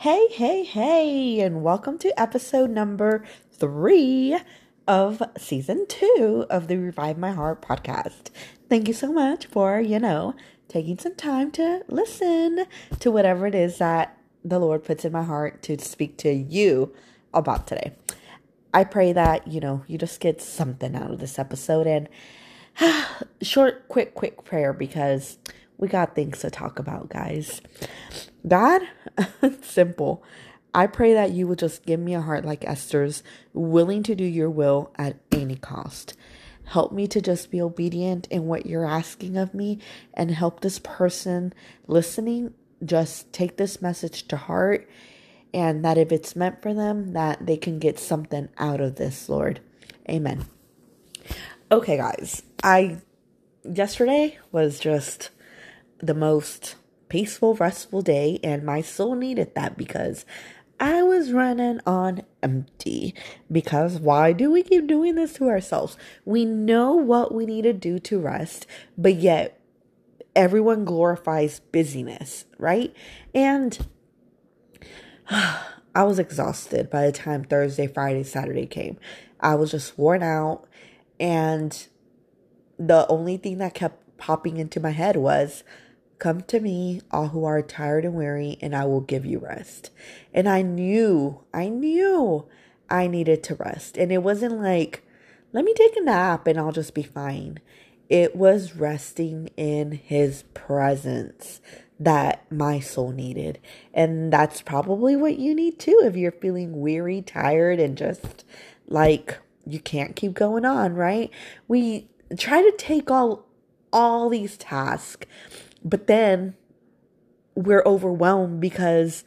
Hey, hey, hey, and welcome to episode number three of season two of the Revive My Heart podcast. Thank you so much for, you know, taking some time to listen to whatever it is that the Lord puts in my heart to speak to you about today. I pray that, you know, you just get something out of this episode and short, quick, quick prayer because we got things to talk about, guys. God, simple. I pray that you will just give me a heart like Esther's, willing to do your will at any cost. Help me to just be obedient in what you're asking of me and help this person listening just take this message to heart and that if it's meant for them that they can get something out of this, Lord. Amen. Okay, guys. I yesterday was just the most peaceful, restful day, and my soul needed that because I was running on empty. Because why do we keep doing this to ourselves? We know what we need to do to rest, but yet everyone glorifies busyness, right? And I was exhausted by the time Thursday, Friday, Saturday came. I was just worn out, and the only thing that kept popping into my head was, Come to me, all who are tired and weary, and I will give you rest. And I knew, I knew I needed to rest. And it wasn't like, let me take a nap and I'll just be fine. It was resting in his presence that my soul needed. And that's probably what you need too if you're feeling weary, tired, and just like you can't keep going on, right? We try to take all all these tasks but then we're overwhelmed because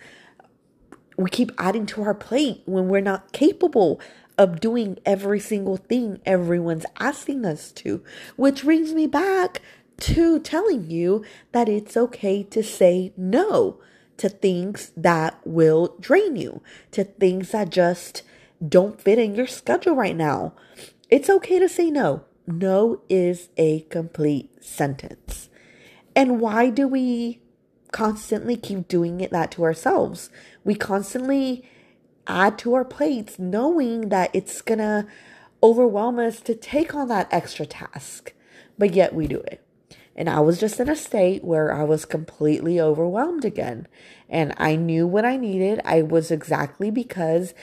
we keep adding to our plate when we're not capable of doing every single thing everyone's asking us to. Which brings me back to telling you that it's okay to say no to things that will drain you, to things that just don't fit in your schedule right now. It's okay to say no. No is a complete sentence. And why do we constantly keep doing it that to ourselves? We constantly add to our plates knowing that it's gonna overwhelm us to take on that extra task, but yet we do it. And I was just in a state where I was completely overwhelmed again. And I knew what I needed. I was exactly because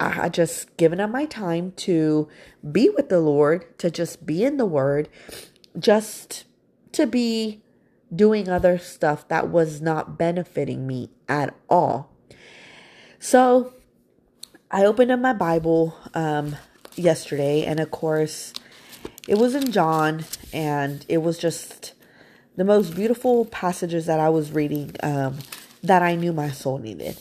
I had just given up my time to be with the Lord, to just be in the Word, just to be doing other stuff that was not benefiting me at all. So I opened up my Bible um, yesterday, and of course, it was in John, and it was just the most beautiful passages that I was reading um, that I knew my soul needed.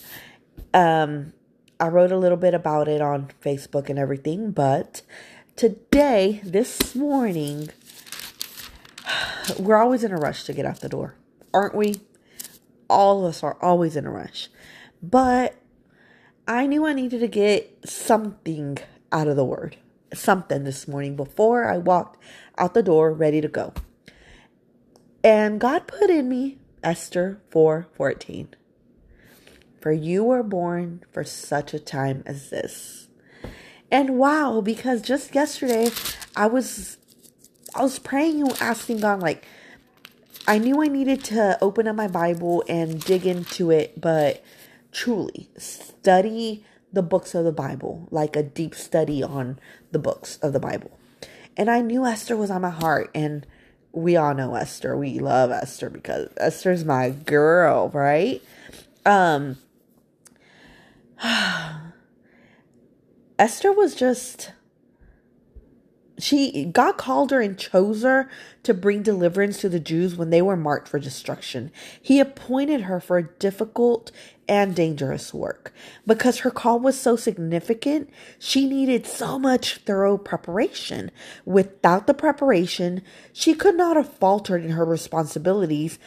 Um, I wrote a little bit about it on Facebook and everything, but today, this morning, we're always in a rush to get out the door, aren't we? All of us are always in a rush. But I knew I needed to get something out of the word, something this morning before I walked out the door ready to go. And God put in me Esther 4:14. For you were born for such a time as this. And wow, because just yesterday I was I was praying and asking God, like, I knew I needed to open up my Bible and dig into it, but truly study the books of the Bible, like a deep study on the books of the Bible. And I knew Esther was on my heart, and we all know Esther. We love Esther because Esther's my girl, right? Um Esther was just she God called her and chose her to bring deliverance to the Jews when they were marked for destruction. He appointed her for a difficult and dangerous work. Because her call was so significant, she needed so much thorough preparation. Without the preparation, she could not have faltered in her responsibilities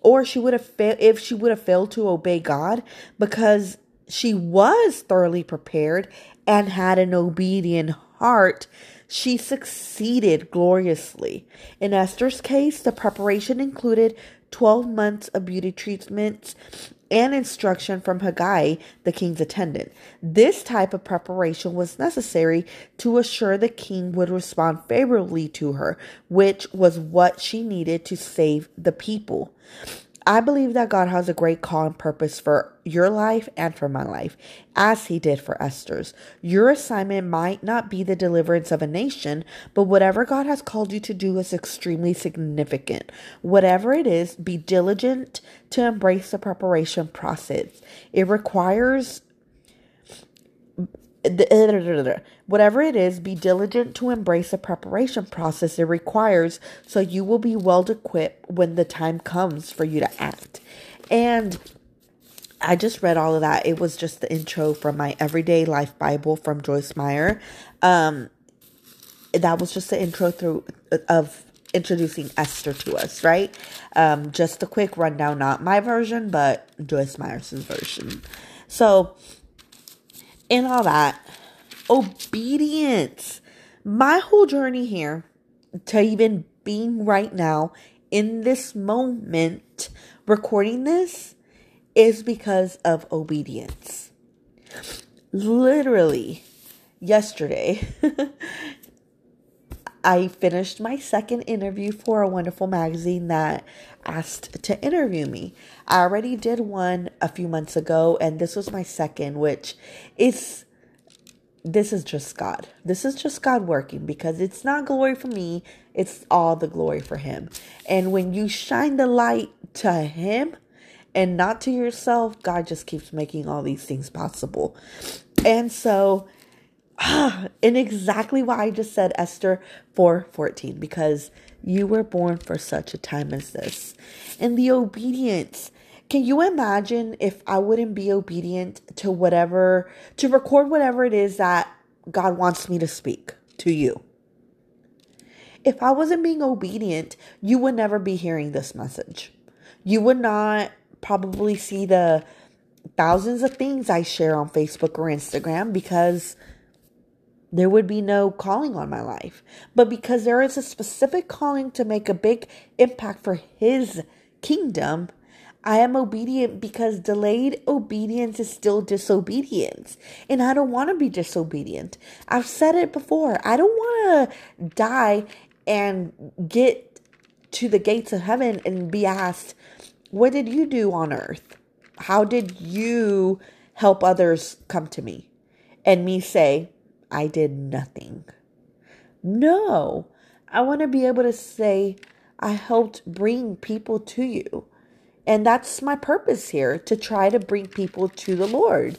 or she would have failed if she would have failed to obey God because she was thoroughly prepared and had an obedient heart she succeeded gloriously. In Esther's case, the preparation included 12 months of beauty treatments and instruction from Hegai, the king's attendant. This type of preparation was necessary to assure the king would respond favorably to her, which was what she needed to save the people. I believe that God has a great call and purpose for your life and for my life, as He did for Esther's. Your assignment might not be the deliverance of a nation, but whatever God has called you to do is extremely significant. Whatever it is, be diligent to embrace the preparation process. It requires whatever it is, be diligent to embrace the preparation process it requires so you will be well equipped when the time comes for you to act. And I just read all of that. It was just the intro from my Everyday Life Bible from Joyce Meyer. Um, that was just the intro through of introducing Esther to us, right? Um, just a quick rundown, not my version, but Joyce Meyer's version. So, in all that, obedience. My whole journey here to even being right now in this moment recording this is because of obedience. Literally, yesterday, I finished my second interview for a wonderful magazine that asked to interview me. I already did one a few months ago, and this was my second, which is this is just God. This is just God working because it's not glory for me, it's all the glory for Him. And when you shine the light to Him and not to yourself, God just keeps making all these things possible. And so, and exactly why I just said Esther 4:14 because you were born for such a time as this. And the obedience can you imagine if I wouldn't be obedient to whatever, to record whatever it is that God wants me to speak to you? If I wasn't being obedient, you would never be hearing this message. You would not probably see the thousands of things I share on Facebook or Instagram because there would be no calling on my life. But because there is a specific calling to make a big impact for His kingdom, I am obedient because delayed obedience is still disobedience. And I don't want to be disobedient. I've said it before. I don't want to die and get to the gates of heaven and be asked, What did you do on earth? How did you help others come to me? And me say, I did nothing. No, I want to be able to say, I helped bring people to you. And that's my purpose here to try to bring people to the Lord,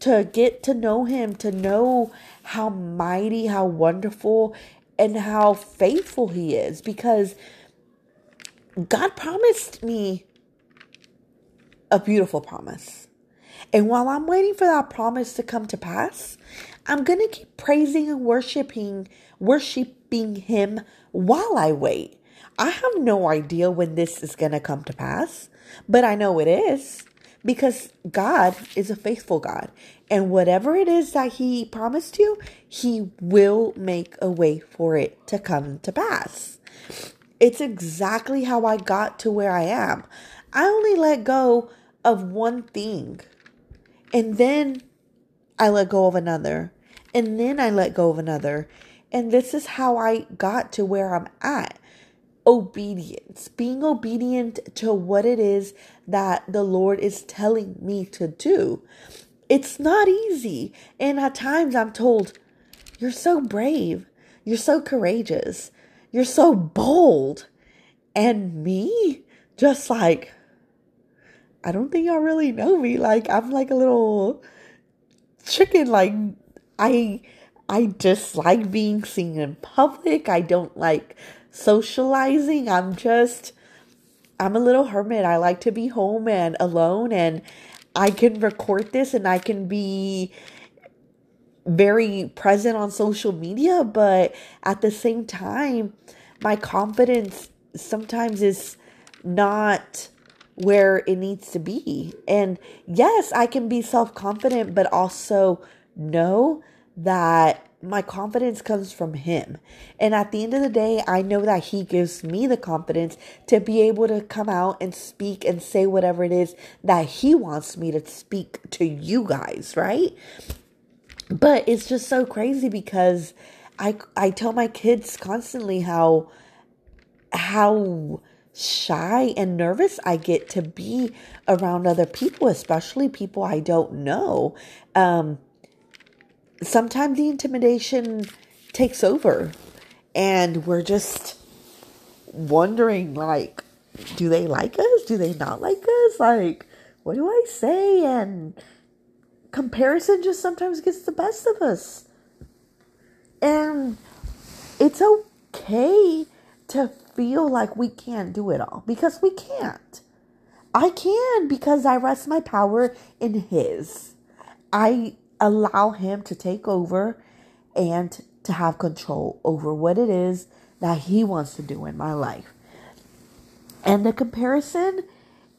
to get to know Him, to know how mighty, how wonderful, and how faithful He is. Because God promised me a beautiful promise. And while I'm waiting for that promise to come to pass, I'm going to keep praising and worshiping worshiping him while I wait. I have no idea when this is going to come to pass, but I know it is because God is a faithful God. And whatever it is that He promised you, He will make a way for it to come to pass. It's exactly how I got to where I am. I only let go of one thing, and then I let go of another, and then I let go of another. And this is how I got to where I'm at obedience, being obedient to what it is that the Lord is telling me to do. It's not easy. And at times I'm told, You're so brave. You're so courageous. You're so bold. And me, just like, I don't think y'all really know me. Like, I'm like a little chicken. Like, I. I dislike being seen in public. I don't like socializing. I'm just, I'm a little hermit. I like to be home and alone, and I can record this and I can be very present on social media, but at the same time, my confidence sometimes is not where it needs to be. And yes, I can be self confident, but also know that my confidence comes from him. And at the end of the day, I know that he gives me the confidence to be able to come out and speak and say whatever it is that he wants me to speak to you guys, right? But it's just so crazy because I I tell my kids constantly how how shy and nervous I get to be around other people, especially people I don't know. Um, sometimes the intimidation takes over. And we're just wondering like do they like us? Do they not like us? Like what do i say? And comparison just sometimes gets the best of us. And it's okay to feel like we can't do it all because we can't. I can because i rest my power in his. I allow Him to take over and to have control over what it is that He wants to do in my life. And the comparison,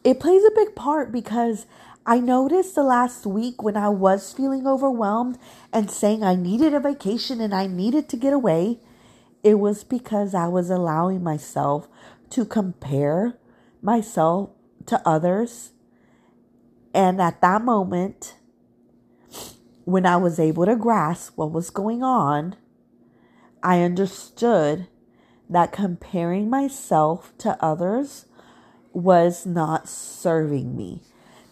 it plays a big part because I noticed the last week when I was feeling overwhelmed and saying I needed a vacation and I needed to get away, it was because I was allowing myself to compare myself to others. And at that moment, when I was able to grasp what was going on, I understood that comparing myself to others was not serving me.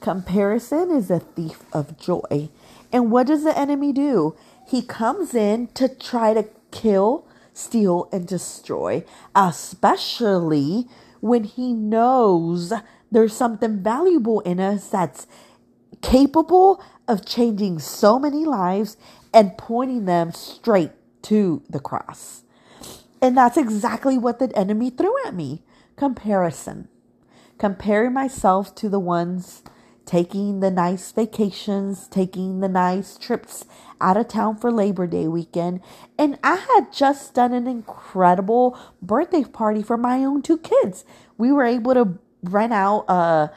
Comparison is a thief of joy. And what does the enemy do? He comes in to try to kill, steal, and destroy, especially when he knows there's something valuable in us that's capable of changing so many lives and pointing them straight to the cross. And that's exactly what the enemy threw at me comparison. Comparing myself to the ones taking the nice vacations, taking the nice trips out of town for Labor Day weekend. And I had just done an incredible birthday party for my own two kids. We were able to rent out a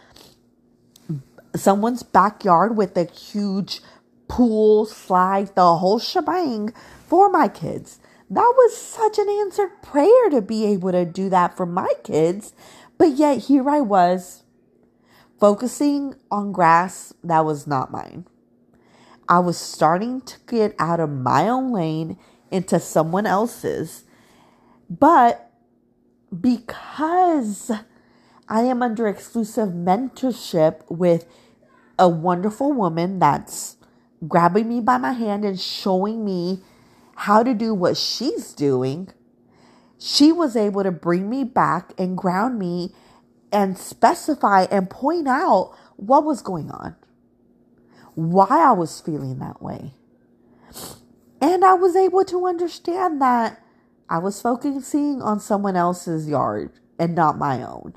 someone's backyard with a huge pool, slide, the whole shebang for my kids. That was such an answered prayer to be able to do that for my kids. But yet here I was focusing on grass that was not mine. I was starting to get out of my own lane into someone else's. But because I am under exclusive mentorship with a wonderful woman that's grabbing me by my hand and showing me how to do what she's doing. She was able to bring me back and ground me and specify and point out what was going on, why I was feeling that way. And I was able to understand that I was focusing on someone else's yard and not my own.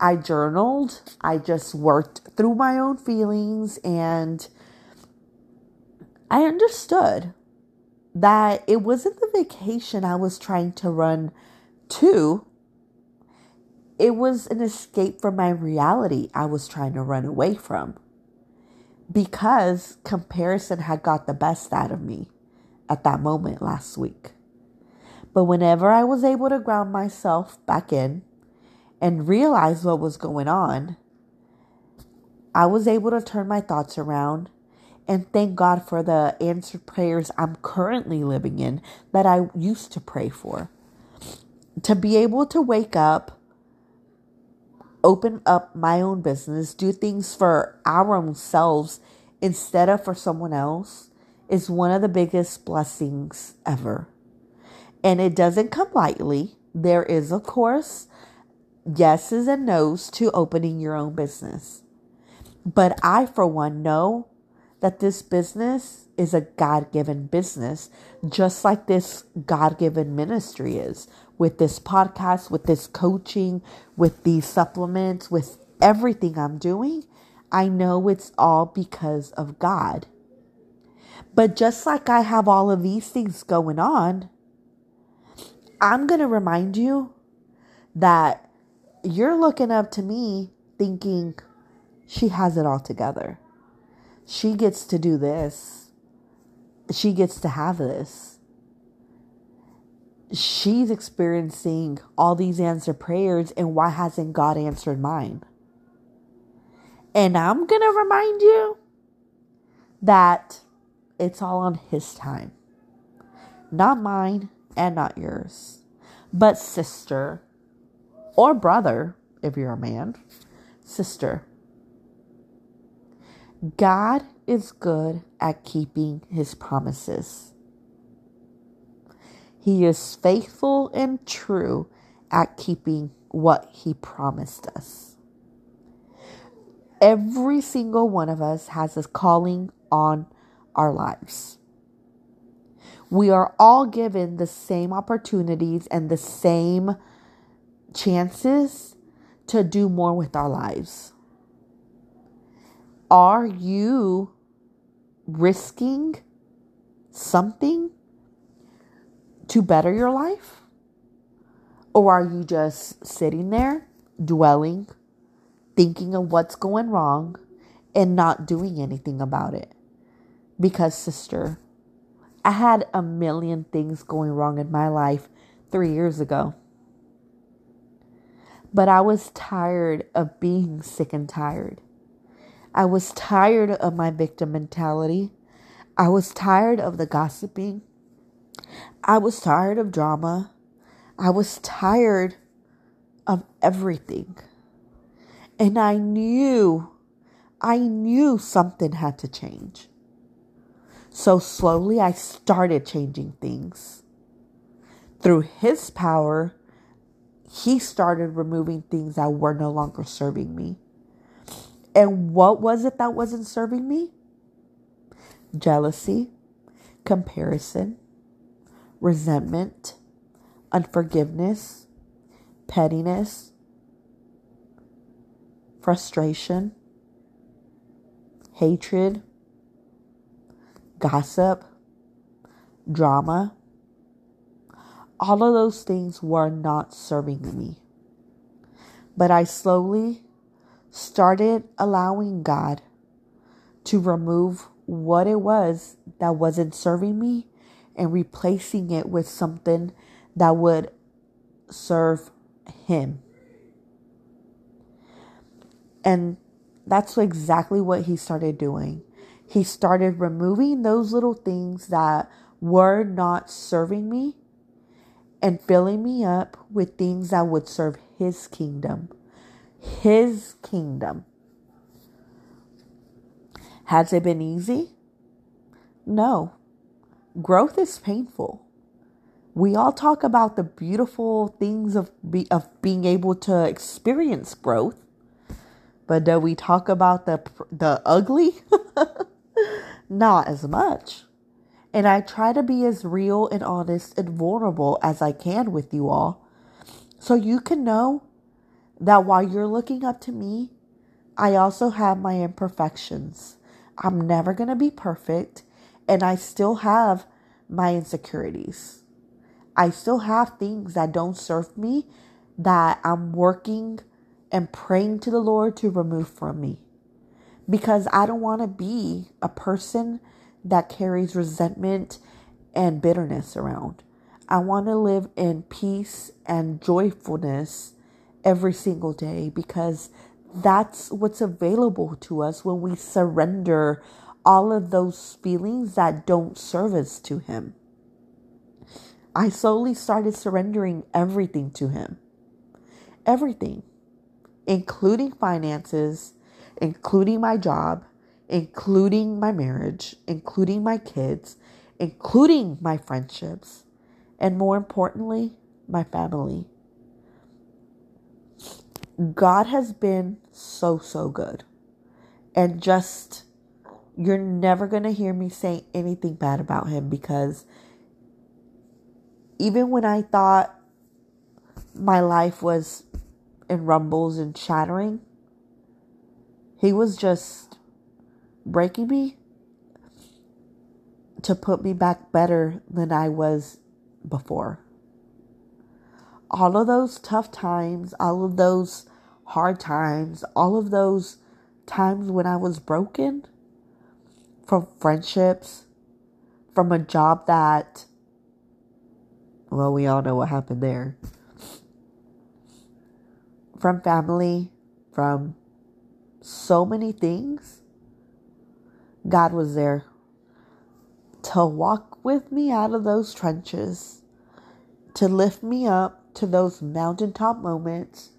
I journaled. I just worked through my own feelings and I understood that it wasn't the vacation I was trying to run to. It was an escape from my reality I was trying to run away from because comparison had got the best out of me at that moment last week. But whenever I was able to ground myself back in and realize what was going on, I was able to turn my thoughts around and thank God for the answered prayers I'm currently living in that I used to pray for. To be able to wake up, open up my own business, do things for our own selves instead of for someone else is one of the biggest blessings ever. And it doesn't come lightly. There is, of course, yeses and nos to opening your own business. But I, for one, know that this business is a God given business, just like this God given ministry is with this podcast, with this coaching, with these supplements, with everything I'm doing. I know it's all because of God. But just like I have all of these things going on, I'm going to remind you that you're looking up to me thinking she has it all together. She gets to do this. she gets to have this. She's experiencing all these answered prayers, and why hasn't God answered mine? And I'm going to remind you that it's all on His time, not mine and not yours. But, sister or brother, if you're a man, sister, God is good at keeping his promises. He is faithful and true at keeping what he promised us. Every single one of us has a calling on our lives. We are all given the same opportunities and the same chances to do more with our lives. Are you risking something to better your life? Or are you just sitting there, dwelling, thinking of what's going wrong, and not doing anything about it? Because, sister, I had a million things going wrong in my life three years ago. But I was tired of being sick and tired. I was tired of my victim mentality. I was tired of the gossiping. I was tired of drama. I was tired of everything. And I knew, I knew something had to change. So slowly I started changing things. Through His power, He started removing things that were no longer serving me. And what was it that wasn't serving me? Jealousy, comparison, resentment, unforgiveness, pettiness, frustration, hatred, gossip, drama. All of those things were not serving me. But I slowly started allowing God to remove what it was that wasn't serving me and replacing it with something that would serve Him. And that's exactly what He started doing. He started removing those little things that were not serving me and filling me up with things that would serve His kingdom his kingdom. Has it been easy? No. Growth is painful. We all talk about the beautiful things of be, of being able to experience growth, but do we talk about the the ugly? Not as much. And I try to be as real and honest and vulnerable as I can with you all so you can know that while you're looking up to me, I also have my imperfections. I'm never going to be perfect, and I still have my insecurities. I still have things that don't serve me that I'm working and praying to the Lord to remove from me. Because I don't want to be a person that carries resentment and bitterness around. I want to live in peace and joyfulness every single day because that's what's available to us when we surrender all of those feelings that don't serve us to Him. I slowly started surrendering everything to Him. Everything, including finances, including my job, including my marriage, including my kids, including my friendships, and more importantly, my family. God has been so, so good. And just, you're never going to hear me say anything bad about him because even when I thought my life was in rumbles and shattering, he was just breaking me to put me back better than I was before all of those tough times, all of those hard times, all of those times when I was broken from friendships, from a job that, well, we all know what happened there. From family, from so many things, God was there to walk with me out of those trenches, to lift me up to those mountaintop moments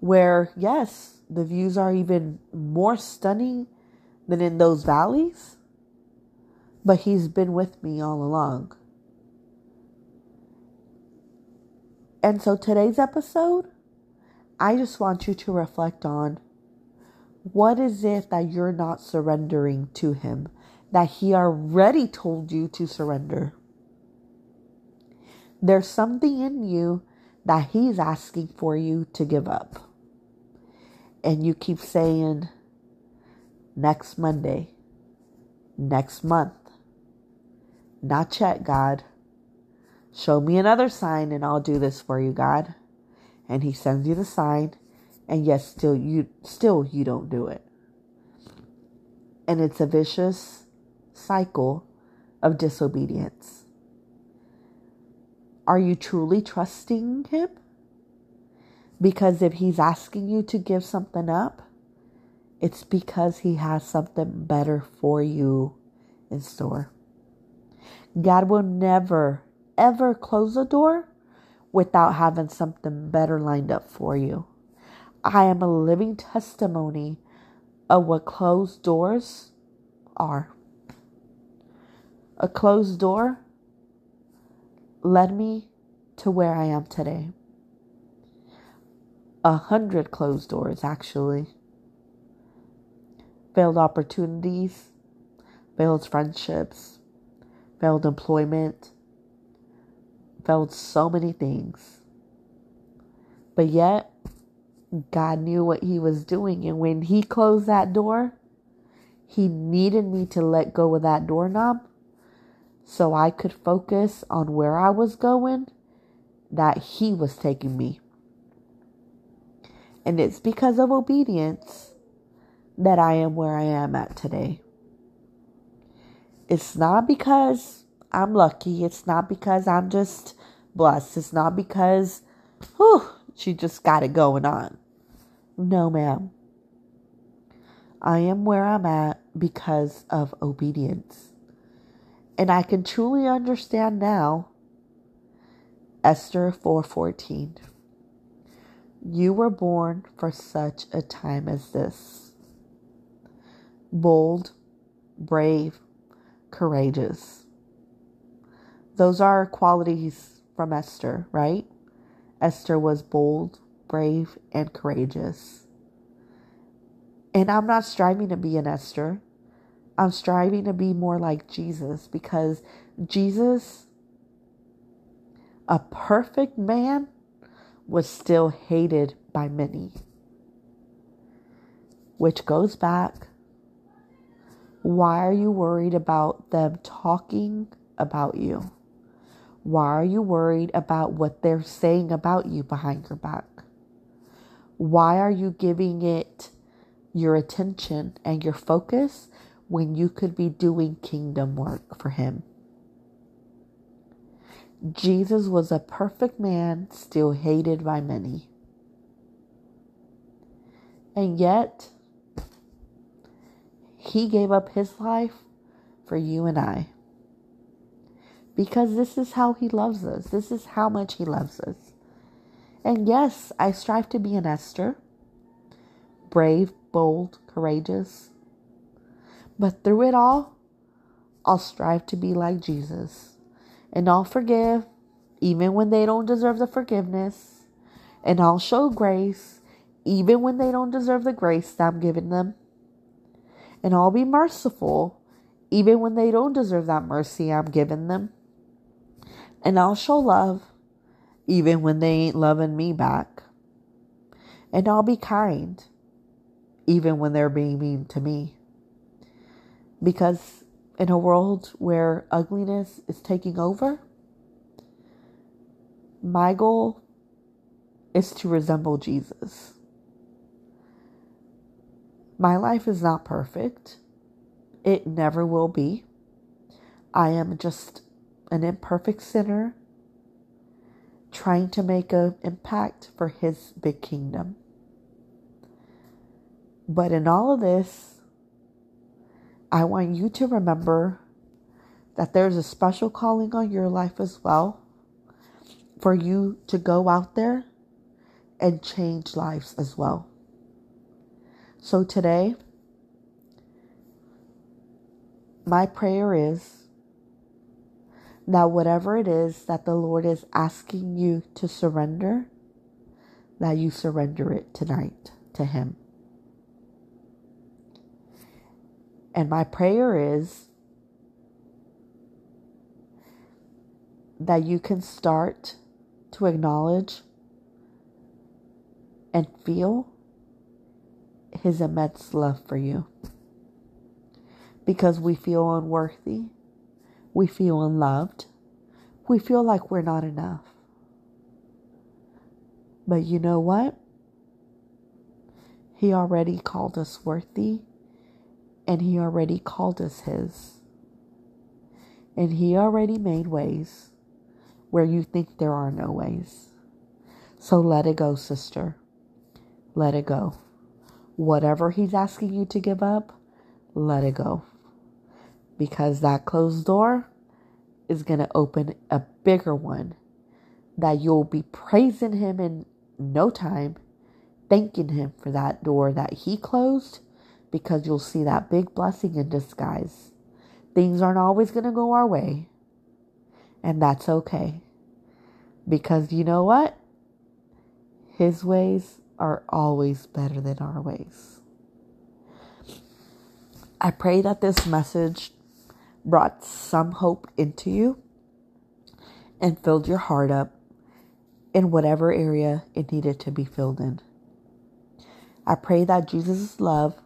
where, yes, the views are even more stunning than in those valleys, but He's been with me all along. And so today's episode, I just want you to reflect on what is it that you're not surrendering to Him that He already told you to surrender? There's something in you that He's asking for you to give up. And you keep saying, next Monday, next month, not yet, God. Show me another sign and I'll do this for you, God. And he sends you the sign, and yes, still you still you don't do it. And it's a vicious cycle of disobedience. Are you truly trusting him? Because if he's asking you to give something up, it's because he has something better for you in store. God will never, ever close a door without having something better lined up for you. I am a living testimony of what closed doors are. A closed door led me to where I am today. A hundred closed doors, actually. Failed opportunities, failed friendships, failed employment, failed so many things. But yet, God knew what He was doing. And when He closed that door, He needed me to let go of that doorknob so I could focus on where I was going, that He was taking me. And it's because of obedience that I am where I am at today. It's not because I'm lucky. It's not because I'm just blessed. It's not because, whew, she just got it going on. No, ma'am. I am where I'm at because of obedience. And I can truly understand now Esther 4:14. You were born for such a time as this. Bold, brave, courageous. Those are qualities from Esther, right? Esther was bold, brave, and courageous. And I'm not striving to be an Esther. I'm striving to be more like Jesus because Jesus, a perfect man, was still hated by many. Which goes back why are you worried about them talking about you? Why are you worried about what they're saying about you behind your back? Why are you giving it your attention and your focus when you could be doing kingdom work for Him. Jesus was a perfect man, still hated by many. And yet, He gave up His life for you and I. Because this is how He loves us. This is how much He loves us. And yes, I strive to be an Esther brave, bold, courageous, but through it all, I'll strive to be like Jesus. And I'll forgive even when they don't deserve the forgiveness. And I'll show grace even when they don't deserve the grace that I'm giving them. And I'll be merciful even when they don't deserve that mercy I'm giving them. And I'll show love even when they ain't loving me back. And I'll be kind even when they're being mean to me. Because in a world where ugliness is taking over, my goal is to resemble Jesus. My life is not perfect. It never will be. I am just an imperfect sinner trying to make an impact for His big kingdom. But in all of this, I want you to remember that there's a special calling on your life as well for you to go out there and change lives as well. So today, my prayer is that whatever it is that the Lord is asking you to surrender, that you surrender it tonight to Him. And my prayer is that you can start to acknowledge and feel His immense love for you. Because we feel unworthy, we feel unloved, we feel like we're not enough. But you know what? He already called us worthy and He already called us His. And He already made ways where you think there are no ways. So let it go, sister. Let it go. Whatever He's asking you to give up, let it go. Because that closed door is going to open a bigger one that you'll be praising Him in no time, thanking Him for that door that He closed because you'll see that big blessing in disguise. Things aren't always going to go our way, and that's okay. Because you know what? His ways are always better than our ways. I pray that this message brought some hope into you and filled your heart up in whatever area it needed to be filled in. I pray that Jesus' love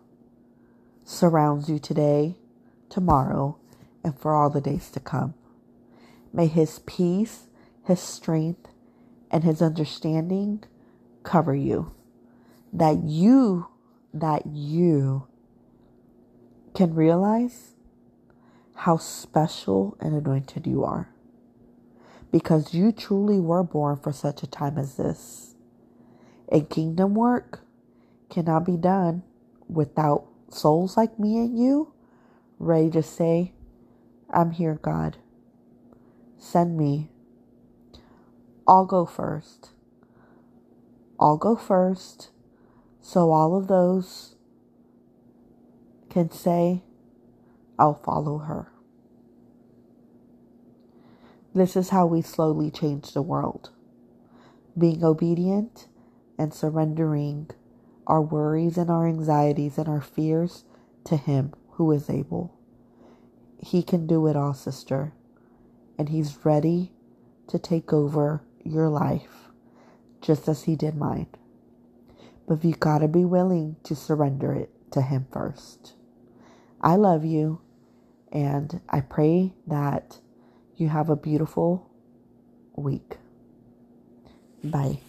surrounds you today, tomorrow, and for all the days to come. May His peace, His strength, and His understanding cover you. That you, that you can realize how special and anointed you are. Because you truly were born for such a time as this. And kingdom work cannot be done without souls like me and you ready to say, I'm here, God. Send me. I'll go first. I'll go first so all of those can say, I'll follow her. This is how we slowly change the world. Being obedient and surrendering our worries and our anxieties and our fears to Him who is able. He can do it all, sister. And He's ready to take over your life just as He did mine. But you gotta be willing to surrender it to Him first. I love you, and I pray that you have a beautiful week. Bye.